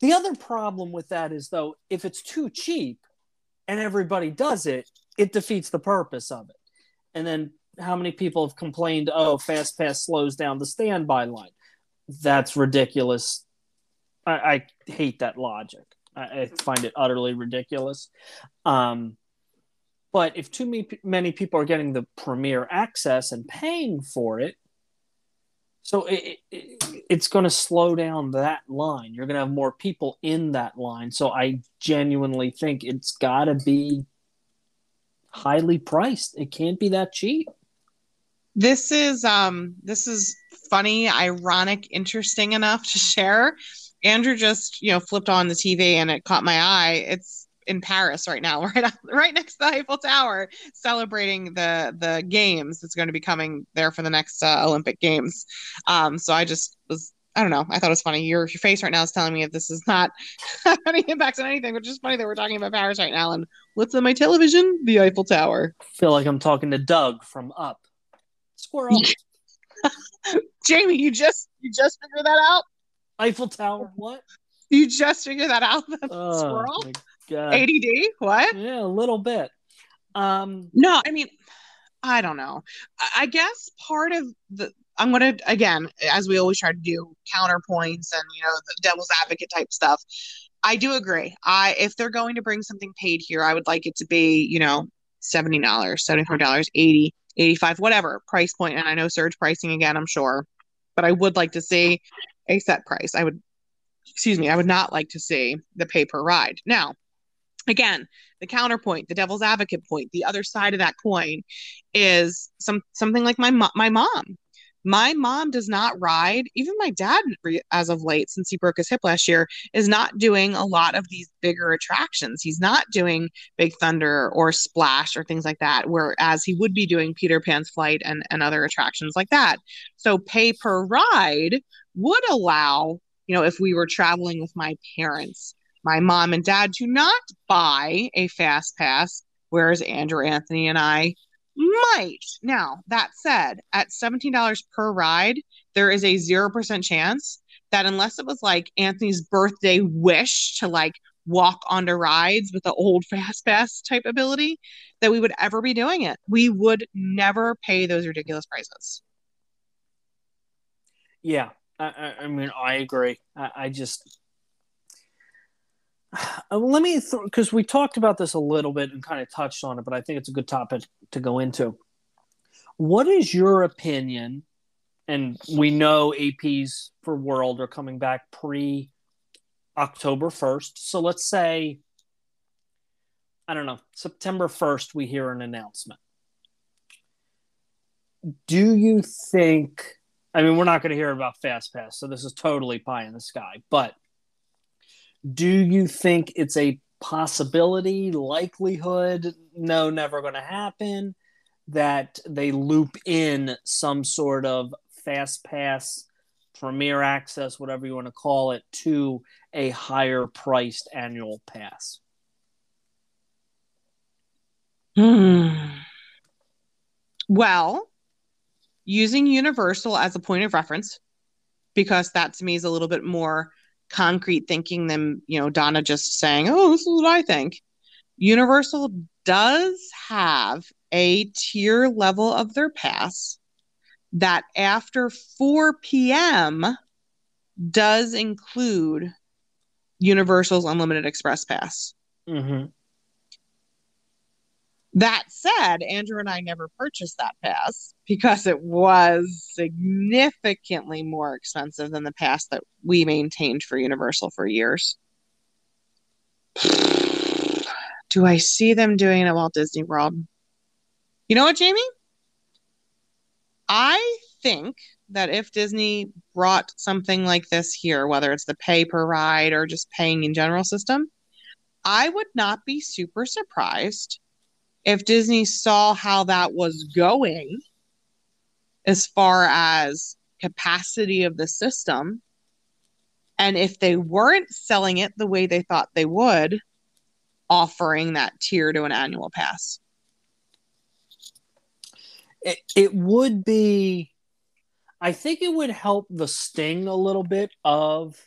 the other problem with that is though if it's too cheap and everybody does it it defeats the purpose of it and then how many people have complained, oh, Fast Pass slows down the standby line? That's ridiculous. I, I hate that logic. I, find it utterly ridiculous. Um, but if too many, many people are getting the premier access and paying for it, so it, it, it's going to slow down that line. You're going to have more people in that line. So I genuinely think it's got to be highly priced. It can't be that cheap. This is um this is funny, ironic, interesting enough to share. Andrew just, you know, flipped on the TV and it caught my eye. It's in Paris right now, right right next to the Eiffel Tower, celebrating the the games that's going to be coming there for the next uh, Olympic Games. Um, so I just was I don't know. I thought it was funny. Your your face right now is telling me if this is not any impacts on anything, which is funny that we're talking about Paris right now. And what's on my television? The Eiffel Tower. I feel like I'm talking to Doug from Up. Squirrel. Jamie, you just you just figured that out. Eiffel Tower. What? You just figured that out. Oh, squirrel. ADD. What? Yeah, a little bit. Um. No, I mean, I don't know. I guess part of the I'm gonna again, as we always try to do, counterpoints and you know the devil's advocate type stuff. I do agree. I if they're going to bring something paid here, I would like it to be you know seventy dollars, seventy four dollars, 80 85 whatever price point and i know surge pricing again i'm sure but i would like to see a set price. I would excuse me i would not like to see the pay per ride. Now again the counterpoint the devil's advocate point the other side of that coin is some something like my my mom. My mom does not ride even my dad as of late since he broke his hip last year is not doing a lot of these bigger attractions. He's not doing big thunder or splash or things like that whereas he would be doing peter pan's flight and, and other attractions like that. So pay per ride would allow you know if we were traveling with my parents my mom and dad to not buy a fast pass whereas andrew anthony and i might. Now, that said, at $17 per ride, there is a 0% chance that unless it was like Anthony's birthday wish to like walk onto rides with the old fast pass type ability, that we would ever be doing it. We would never pay those ridiculous prices. Yeah, I, I mean, I agree. I, I just uh, let me because th- we talked about this a little bit and kind of touched on it, but I think it's a good topic to go into. What is your opinion? And we know APs for World are coming back pre October 1st. So let's say, I don't know, September 1st, we hear an announcement. Do you think, I mean, we're not going to hear about Fast Pass, so this is totally pie in the sky, but do you think it's a possibility, likelihood? No, never going to happen. That they loop in some sort of fast pass, premier access, whatever you want to call it, to a higher priced annual pass. Hmm. Well, using Universal as a point of reference, because that to me is a little bit more concrete thinking than you know Donna just saying, "Oh, this is what I think." Universal does have a tier level of their pass that after 4 p.m. does include Universal's Unlimited Express Pass. Mm-hmm. That said, Andrew and I never purchased that pass because it was significantly more expensive than the pass that we maintained for Universal for years. Do I see them doing it at Walt Disney World? You know what, Jamie? I think that if Disney brought something like this here, whether it's the pay per ride or just paying in general system, I would not be super surprised if Disney saw how that was going as far as capacity of the system, and if they weren't selling it the way they thought they would, offering that tier to an annual pass. It, it would be, I think it would help the sting a little bit of,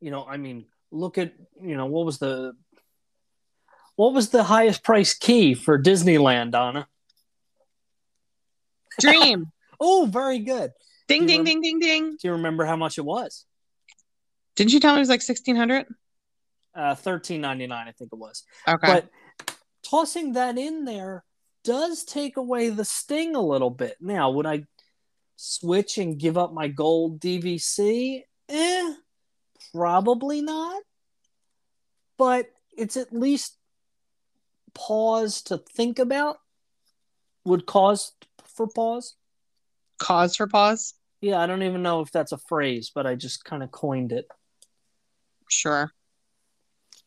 you know, I mean, look at, you know, what was the what was the highest price key for Disneyland, Donna? Dream. oh, very good. Ding, ding, rem- ding, ding, ding. Do you remember how much it was? Didn't you tell me it was like 1600? Uh, thirteen ninety nine, I think it was. Okay. But tossing that in there does take away the sting a little bit. Now, would I switch and give up my gold DVC? Eh, probably not. But it's at least pause to think about. Would cause for pause. Cause for pause? Yeah, I don't even know if that's a phrase, but I just kind of coined it. Sure.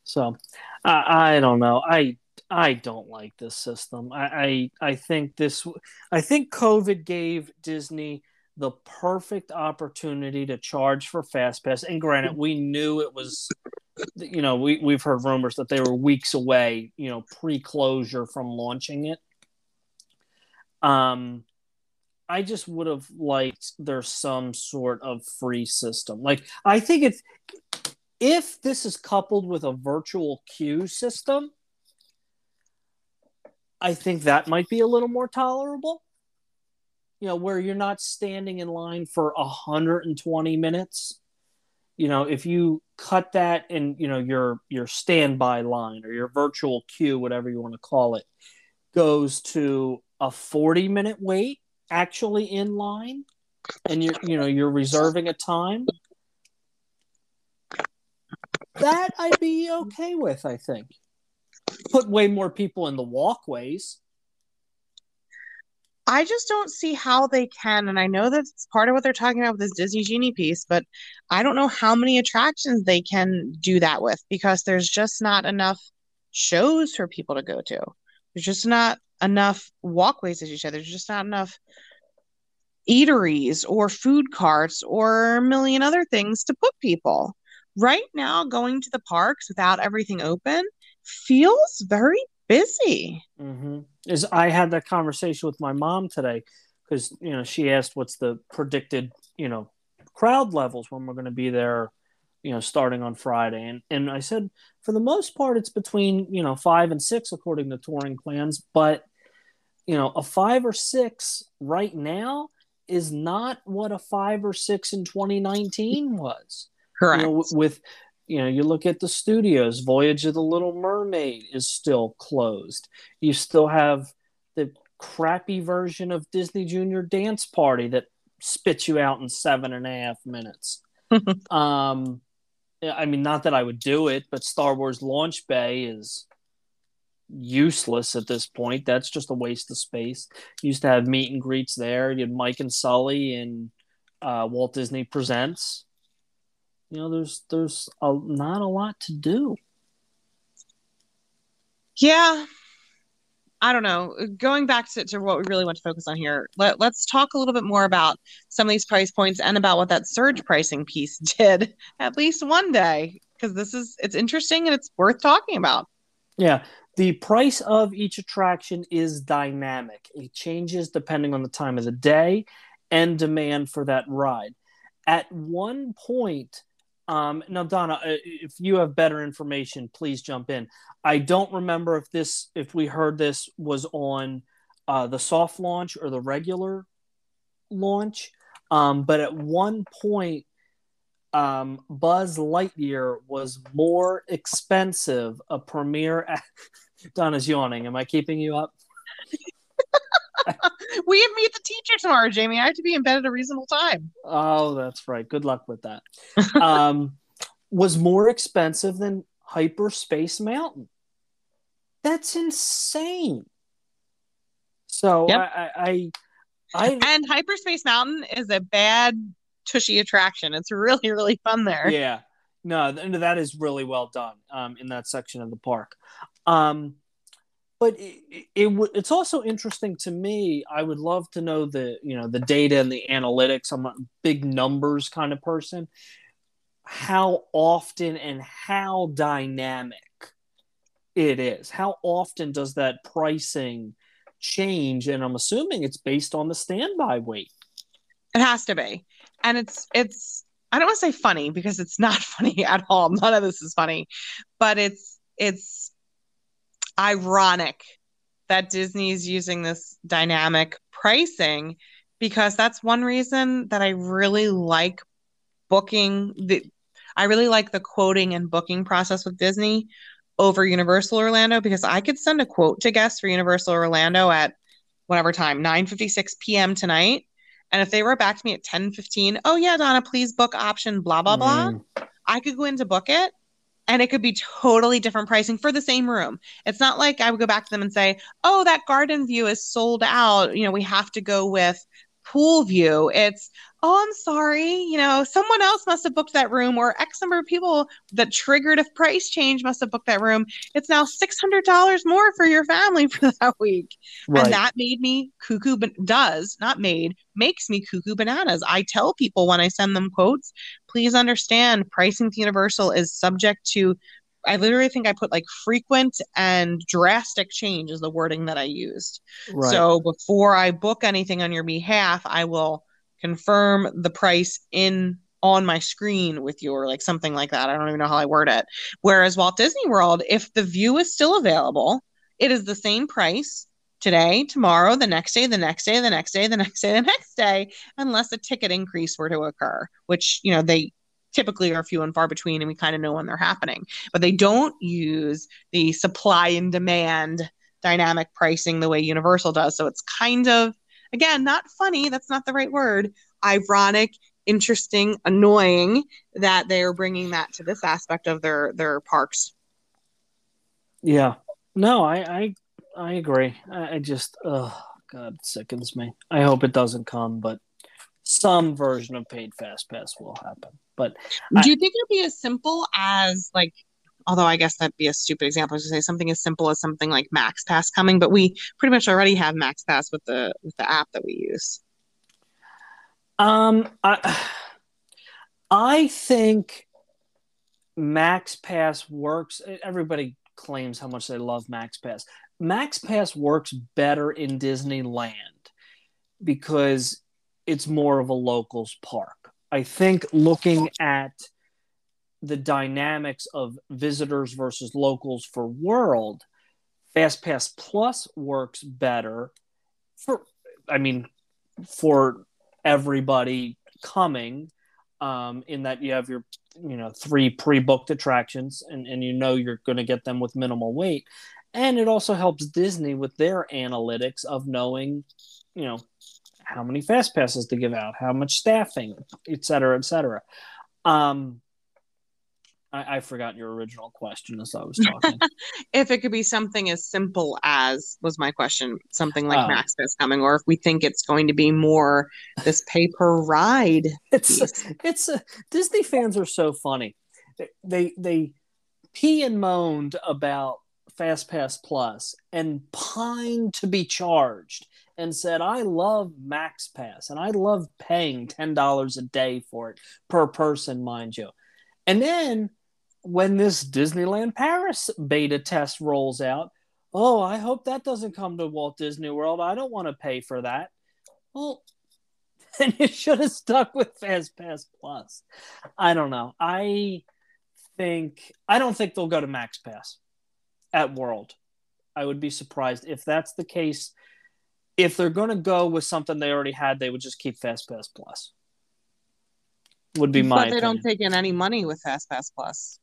So I I don't know. I I don't like this system. I, I I think this I think COVID gave Disney the perfect opportunity to charge for fast pass. And granted, we knew it was you know, we, we've heard rumors that they were weeks away, you know, pre-closure from launching it. Um I just would have liked there's some sort of free system. Like I think it's if this is coupled with a virtual queue system, I think that might be a little more tolerable. You know, where you're not standing in line for 120 minutes. You know, if you cut that and you know your your standby line or your virtual queue, whatever you want to call it, goes to a 40 minute wait actually in line and you're you know you're reserving a time that I'd be okay with, I think. Put way more people in the walkways. I just don't see how they can, and I know that's part of what they're talking about with this Disney Genie piece, but I don't know how many attractions they can do that with because there's just not enough shows for people to go to. There's just not enough walkways, as you said. There's just not enough eateries or food carts or a million other things to put people. Right now, going to the parks without everything open feels very busy. Mm-hmm. Is I had that conversation with my mom today because you know she asked what's the predicted you know crowd levels when we're going to be there, you know, starting on Friday, and and I said for the most part it's between you know five and six according to touring plans, but you know a five or six right now is not what a five or six in 2019 was. Correct. You know, with you know, you look at the studios, Voyage of the Little Mermaid is still closed. You still have the crappy version of Disney Junior Dance Party that spits you out in seven and a half minutes. um, I mean, not that I would do it, but Star Wars Launch Bay is useless at this point. That's just a waste of space. You used to have meet and greets there. You had Mike and Sully and uh, Walt Disney Presents you know there's there's a, not a lot to do Yeah. I don't know. Going back to, to what we really want to focus on here, let, let's talk a little bit more about some of these price points and about what that surge pricing piece did at least one day, because this is it's interesting and it's worth talking about. yeah the price of each attraction is dynamic it changes depending on the time of the day and demand for that ride at one point um, now donna uh, if you have better information please jump in. I don't remember if this if we heard this was on uh, the soft launch or the regular launch. Um, but at one point um, buzz lightyear was more expensive a premiere donna's yawning. Am i keeping you up We have meet the teacher tomorrow, Jamie. I have to be in bed at a reasonable time. Oh, that's right. Good luck with that. um, was more expensive than Hyperspace Mountain. That's insane. So Yep. I, I, I, And Hyperspace Mountain is a bad tushy attraction. It's really, really fun there. yeah, no, th- that is really well done um, in that section of the park. Um, but it, it, it's also interesting to me. I would love to know the you know the data and the analytics. I'm a big numbers kind of person. How often and how dynamic it is. How often does that pricing change? And I'm assuming it's based on the standby weight It has to be. And it's it's I don't want to say funny because it's not funny at all. None of this is funny, but it's it's ironic that Disney is using this dynamic pricing because that's one reason that I really like booking the I really like the quoting and booking process with Disney over Universal Orlando because I could send a quote to guests for Universal Orlando at whatever time, 9:56 p.m. tonight. And if they were back to me at 10:15, oh yeah, Donna, please book option blah blah blah. Mm. I could go in to book it and it could be totally different pricing for the same room. It's not like I would go back to them and say, "Oh, that garden view is sold out. You know, we have to go with pool view." It's, oh, I'm sorry, you know, someone else must have booked that room, or X number of people that triggered a price change must have booked that room. It's now $600 more for your family for that week. Right. And that made me cuckoo, but does not made, makes me cuckoo bananas. I tell people when I send them quotes, please understand pricing to Universal is subject to I literally think I put like frequent and drastic change is the wording that I used. Right. So before I book anything on your behalf, I will confirm the price in on my screen with you or like something like that. I don't even know how I word it. Whereas Walt Disney World, if the view is still available, it is the same price today, tomorrow, the next day, the next day, the next day, the next day, the next day, unless a ticket increase were to occur, which, you know, they typically are few and far between and we kind of know when they're happening. But they don't use the supply and demand dynamic pricing the way Universal does. So it's kind of Again, not funny, that's not the right word. Ironic, interesting, annoying that they are bringing that to this aspect of their their parks. Yeah. No, I I, I agree. I, I just oh god, sickens me. I hope it doesn't come, but some version of paid fast pass will happen. But do I, you think it'll be as simple as like although I guess that'd be a stupid example to say something as simple as something like Max Pass coming, but we pretty much already have Max Pass with the with the app that we use. Um, I I think Max Pass works. Everybody claims how much they love Max Pass. Max Pass works better in Disneyland because it's more of a locals park. I think looking at the dynamics of visitors versus locals for World, FastPass Plus works better for, I mean, for everybody coming. Um, in that you have your, you know, three pre-booked attractions, and and you know you're going to get them with minimal wait, and it also helps Disney with their analytics of knowing, you know, how many fast passes to give out, how much staffing, et cetera, et cetera. Um, I, I forgot your original question as I was talking. if it could be something as simple as was my question, something like uh, Max is coming, or if we think it's going to be more this pay per ride. It's piece. it's a, Disney fans are so funny. They, they they pee and moaned about Fast Pass Plus and pined to be charged and said, I love Max Pass and I love paying $10 a day for it per person, mind you. And then when this Disneyland Paris beta test rolls out, oh, I hope that doesn't come to Walt Disney World. I don't want to pay for that. Well, then you should have stuck with Fast Pass Plus. I don't know. I think I don't think they'll go to Max Pass at World. I would be surprised if that's the case. If they're going to go with something they already had, they would just keep Fast Pass Plus. Would be my. But they opinion. don't take in any money with Fast Pass Plus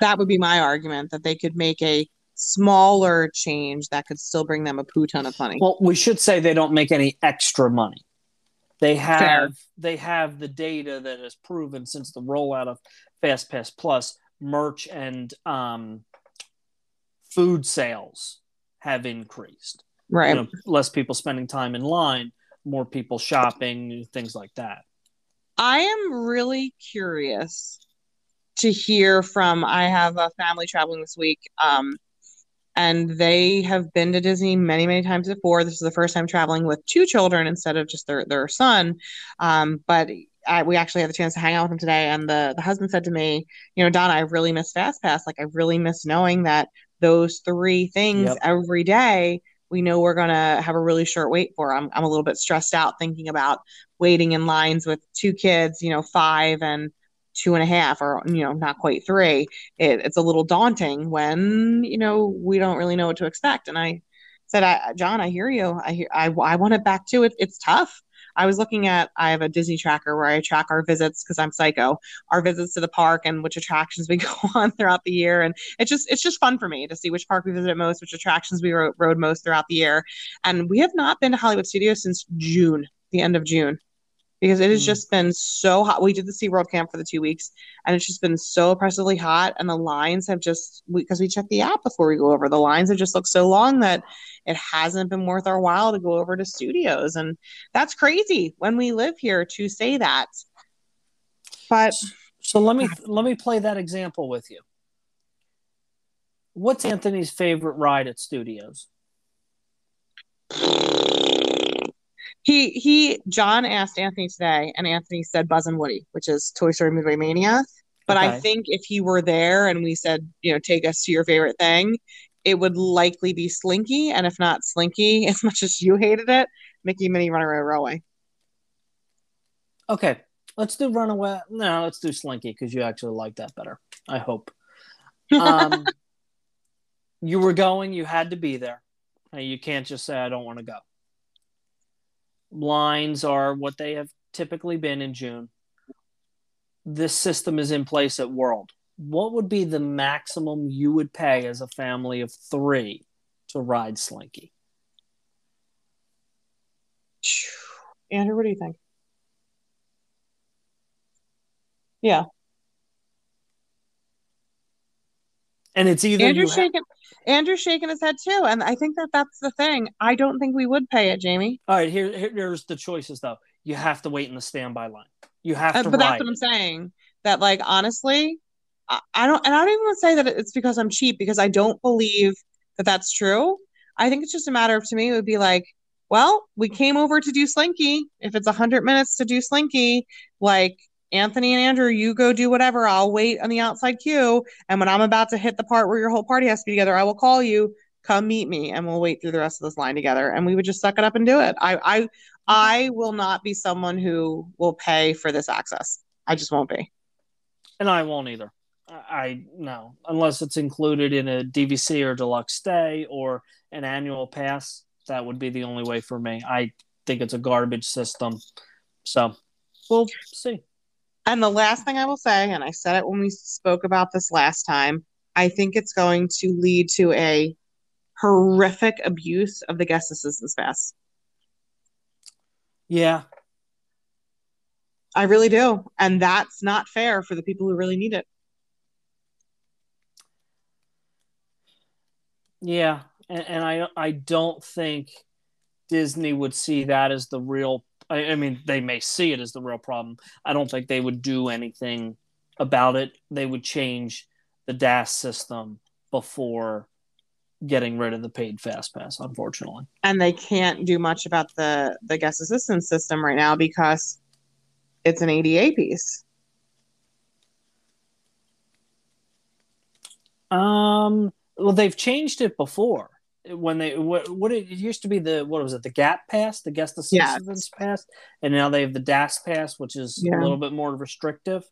that would be my argument that they could make a smaller change that could still bring them a poo ton of money. Well, we should say they don't make any extra money. They have Fair. they have the data that has proven since the rollout of FastPass Plus, merch and um, food sales have increased. Right. You know, less people spending time in line, more people shopping, things like that. I am really curious to hear from I have a family traveling this week. Um, and they have been to Disney many, many times before. This is the first time traveling with two children instead of just their their son. Um, but I, we actually had the chance to hang out with them today, and the the husband said to me, "You know, Donna, I really miss Fast Pass. Like, I really miss knowing that those three things yep. every day." We know we're gonna have a really short wait for. I'm I'm a little bit stressed out thinking about waiting in lines with two kids, you know, five and two and a half or you know not quite three it, it's a little daunting when you know we don't really know what to expect. And i said I, john i hear you. I hear i, I want it back too. It, it's tough. I was looking at i have a disney tracker where i track our visits because i'm psycho. Our visits to the park and which attractions we go on throughout the year. And it's just it's just fun for me to see which park we visited most which attractions we rode, rode most throughout the year. And we have not been to hollywood studios since june the end of june because it has mm. just been so hot. We did the SeaWorld camp for the two weeks, and it's just been so oppressively hot. And the lines have just because we, we check the app before we go over, the lines have just looked so long that it hasn't been worth our while to go over to studios, and that's crazy when we live here to say that. But so let me let me play that example with you. What's Anthony's favorite ride at studios? He he John asked Anthony today, and Anthony said Buzz and Woody, which is Toy Story Midway Mania. But okay. I think if he were there and we said, you know, take us to your favorite thing, it would likely be Slinky, and if not Slinky, as much as you hated it, Mickey Minnie Runaway Railway. Okay, let's do Runaway. No, let's do Slinky because you actually like that better. I hope. Um, you were going. You had to be there. You can't just say I don't want to go lines are what they have typically been in June. This system is in place at World. What would be the maximum you would pay as a family of three to ride Slinky? Andrew, what do you think? Yeah. And it's either Andrew's shaking. Andrew's shaking his head too, and I think that that's the thing. I don't think we would pay it, Jamie. All right, here, here here's the choices though. You have to wait in the standby line. You have uh, to. Uh, but ride. that's what I'm saying. That like honestly, I, I don't, and I don't even want to say that it's because I'm cheap because I don't believe that that's true. I think it's just a matter of to me it would be like, well, we came over to do Slinky. If it's a hundred minutes to do Slinky, like Anthony and Andrew, you go do whatever. I'll wait on the outside queue. And when I'm about to hit the part where your whole party has to be together, I will call you, come meet me, and we'll wait through the rest of this line together. And we would just suck it up and do it. I I I will not be someone who will pay for this access. I just won't be. And I won't either. I no, unless it's included in a DVC or deluxe stay or an annual pass. That would be the only way for me. I think it's a garbage system. So we'll see. And the last thing I will say, and I said it when we spoke about this last time, I think it's going to lead to a horrific abuse of the guest assistance pass. Yeah. I really do. And that's not fair for the people who really need it. Yeah. And, and I I don't think Disney would see that as the real I, I mean, they may see it as the real problem. I don't think they would do anything about it. They would change the DAS system before getting rid of the paid fast pass unfortunately and they can't do much about the the guest assistance system right now because it's an ada piece um well they've changed it before when they what, what it, used to be the what was it the GAC pass the guest assistance pass? And now they have the das pass which is yeah. a little bit more restrictive.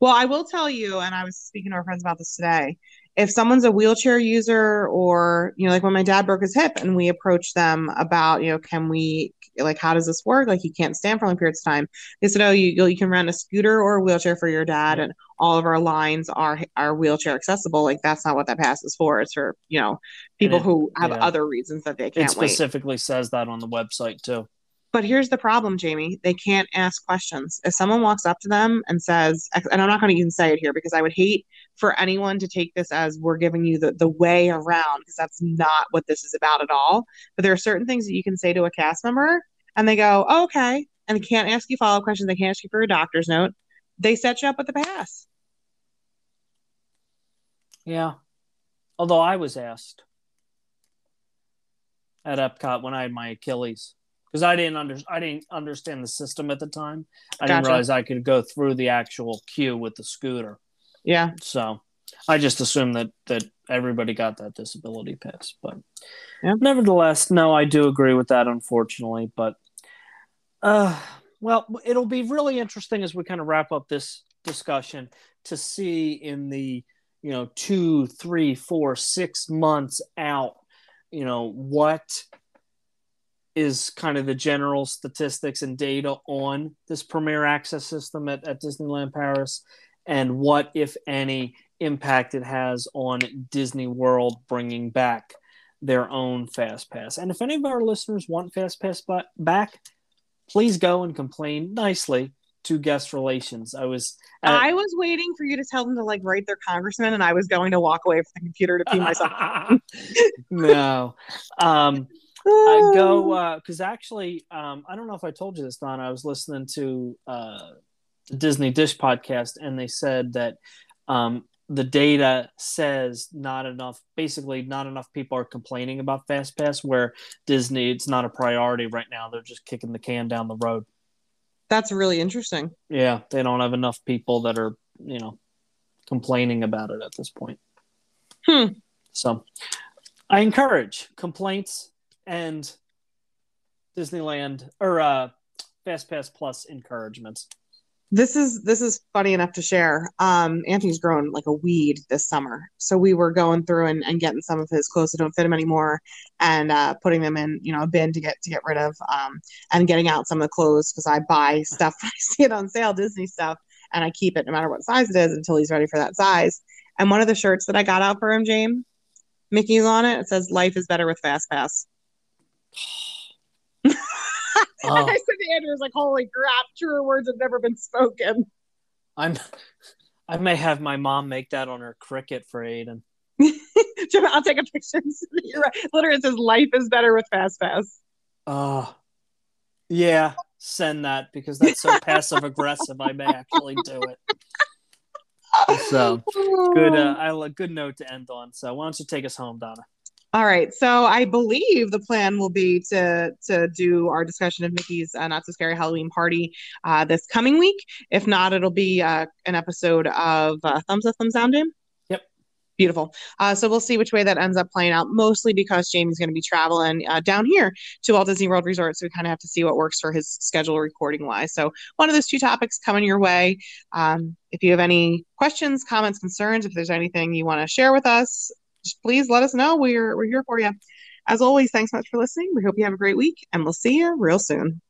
Well i will tell you and i was speaking to our friends about this today if someone's a wheelchair user or you know like when my dad broke his hip and we approached them about you know can we like how does this work? Like he can't stand for long periods of time. They said oh you you can rent a scooter or a wheelchair for your dad and all of our lines are are wheelchair accessible. Like that's not what that pass is for. It's for you know people it, who have yeah. other reasons that they can't it specifically wait. says that on the website too but here's the problem, Jamie. They can't ask questions. If someone walks up to them and says, and I'm not going to even say it here because I would hate for anyone to take this as we're giving you the, the way around because that's not what this is about at all. But there are certain things that you can say to a cast member and they go, oh, okay. And they can't ask you follow up questions. They can't ask you for a doctor's note. They set you up with a pass. Yeah. Although I was asked at Epcot when I had my Achilles because I didn't under I didn't understand the system at the time. I gotcha. didn't realize I could go through the actual queue with the scooter. Yeah. So I just assumed that that everybody got that disability pass, but yeah. nevertheless, no, I do agree with that. Unfortunately, but uh, well, it'll be really interesting as we kind of wrap up this discussion to see in the you know two, three, four, six months out, you know what is kind of the general statistics and data on this premier access system at, at Disneyland Paris and what, if any, impact it has on Disney World bringing back their own Fast Pass. And if any of our listeners want Fast Pass back, please go and complain nicely to guest relations. I was at, I was waiting for you to tell them to like write their congressman, and I was going to walk away from the computer to pee myself. no, um, I go because uh, actually, um, I don't know if I told you this, Don. I was listening to uh, the Disney Dish podcast, and they said that um, the data says not enough basically not enough people are complaining about fast pass where disney it's not a priority right now they're just kicking the can down the road that's really interesting yeah they don't have enough people that are you know complaining about it at this point hmm. so i encourage complaints and disneyland or uh fast pass plus encouragements this is this is funny enough to share. Um, Anthony's grown like a weed this summer, so we were going through and, and getting some of his clothes that don't fit him anymore, and uh, putting them in you know a bin to get to get rid of, um, and getting out some of the clothes because I buy stuff when I see it on sale, Disney stuff, and I keep it no matter what size it is until he's ready for that size. And one of the shirts that I got out for him, James, Mickey's on it. It says "Life is better with Fast Pass." Oh. I said to Andrew, was like, holy crap, truer words have never been spoken. I'm I may have my mom make that on her Cricut for Aiden. I'll take a picture. You're right. Literally, it says life is better with Fast Pass. Oh, yeah. Send that because that's so passive aggressive. I may actually do it. So good. Uh, I good note to end on. So why don't you take us home, Donna? All right. So I believe the plan will be to to do our discussion of Mickey's uh, Not So Scary Halloween Party uh, this coming week. If not, it'll be uh, an episode of uh, Thumbs Up, Thumbs Down, Jim. Yep. Beautiful. Uh, so we'll see which way that ends up playing out. Mostly because Jamie's going to be traveling uh, down here to Walt Disney World Resort, so we kind of have to see what works for his schedule recording wise. So one of those two topics coming your way. Um, if you have any questions, comments, concerns, if there's anything you want to share with us, please let us know. We're we're here for you. As always, thanks so much for listening. We hope you have a great week, and we'll see you real soon.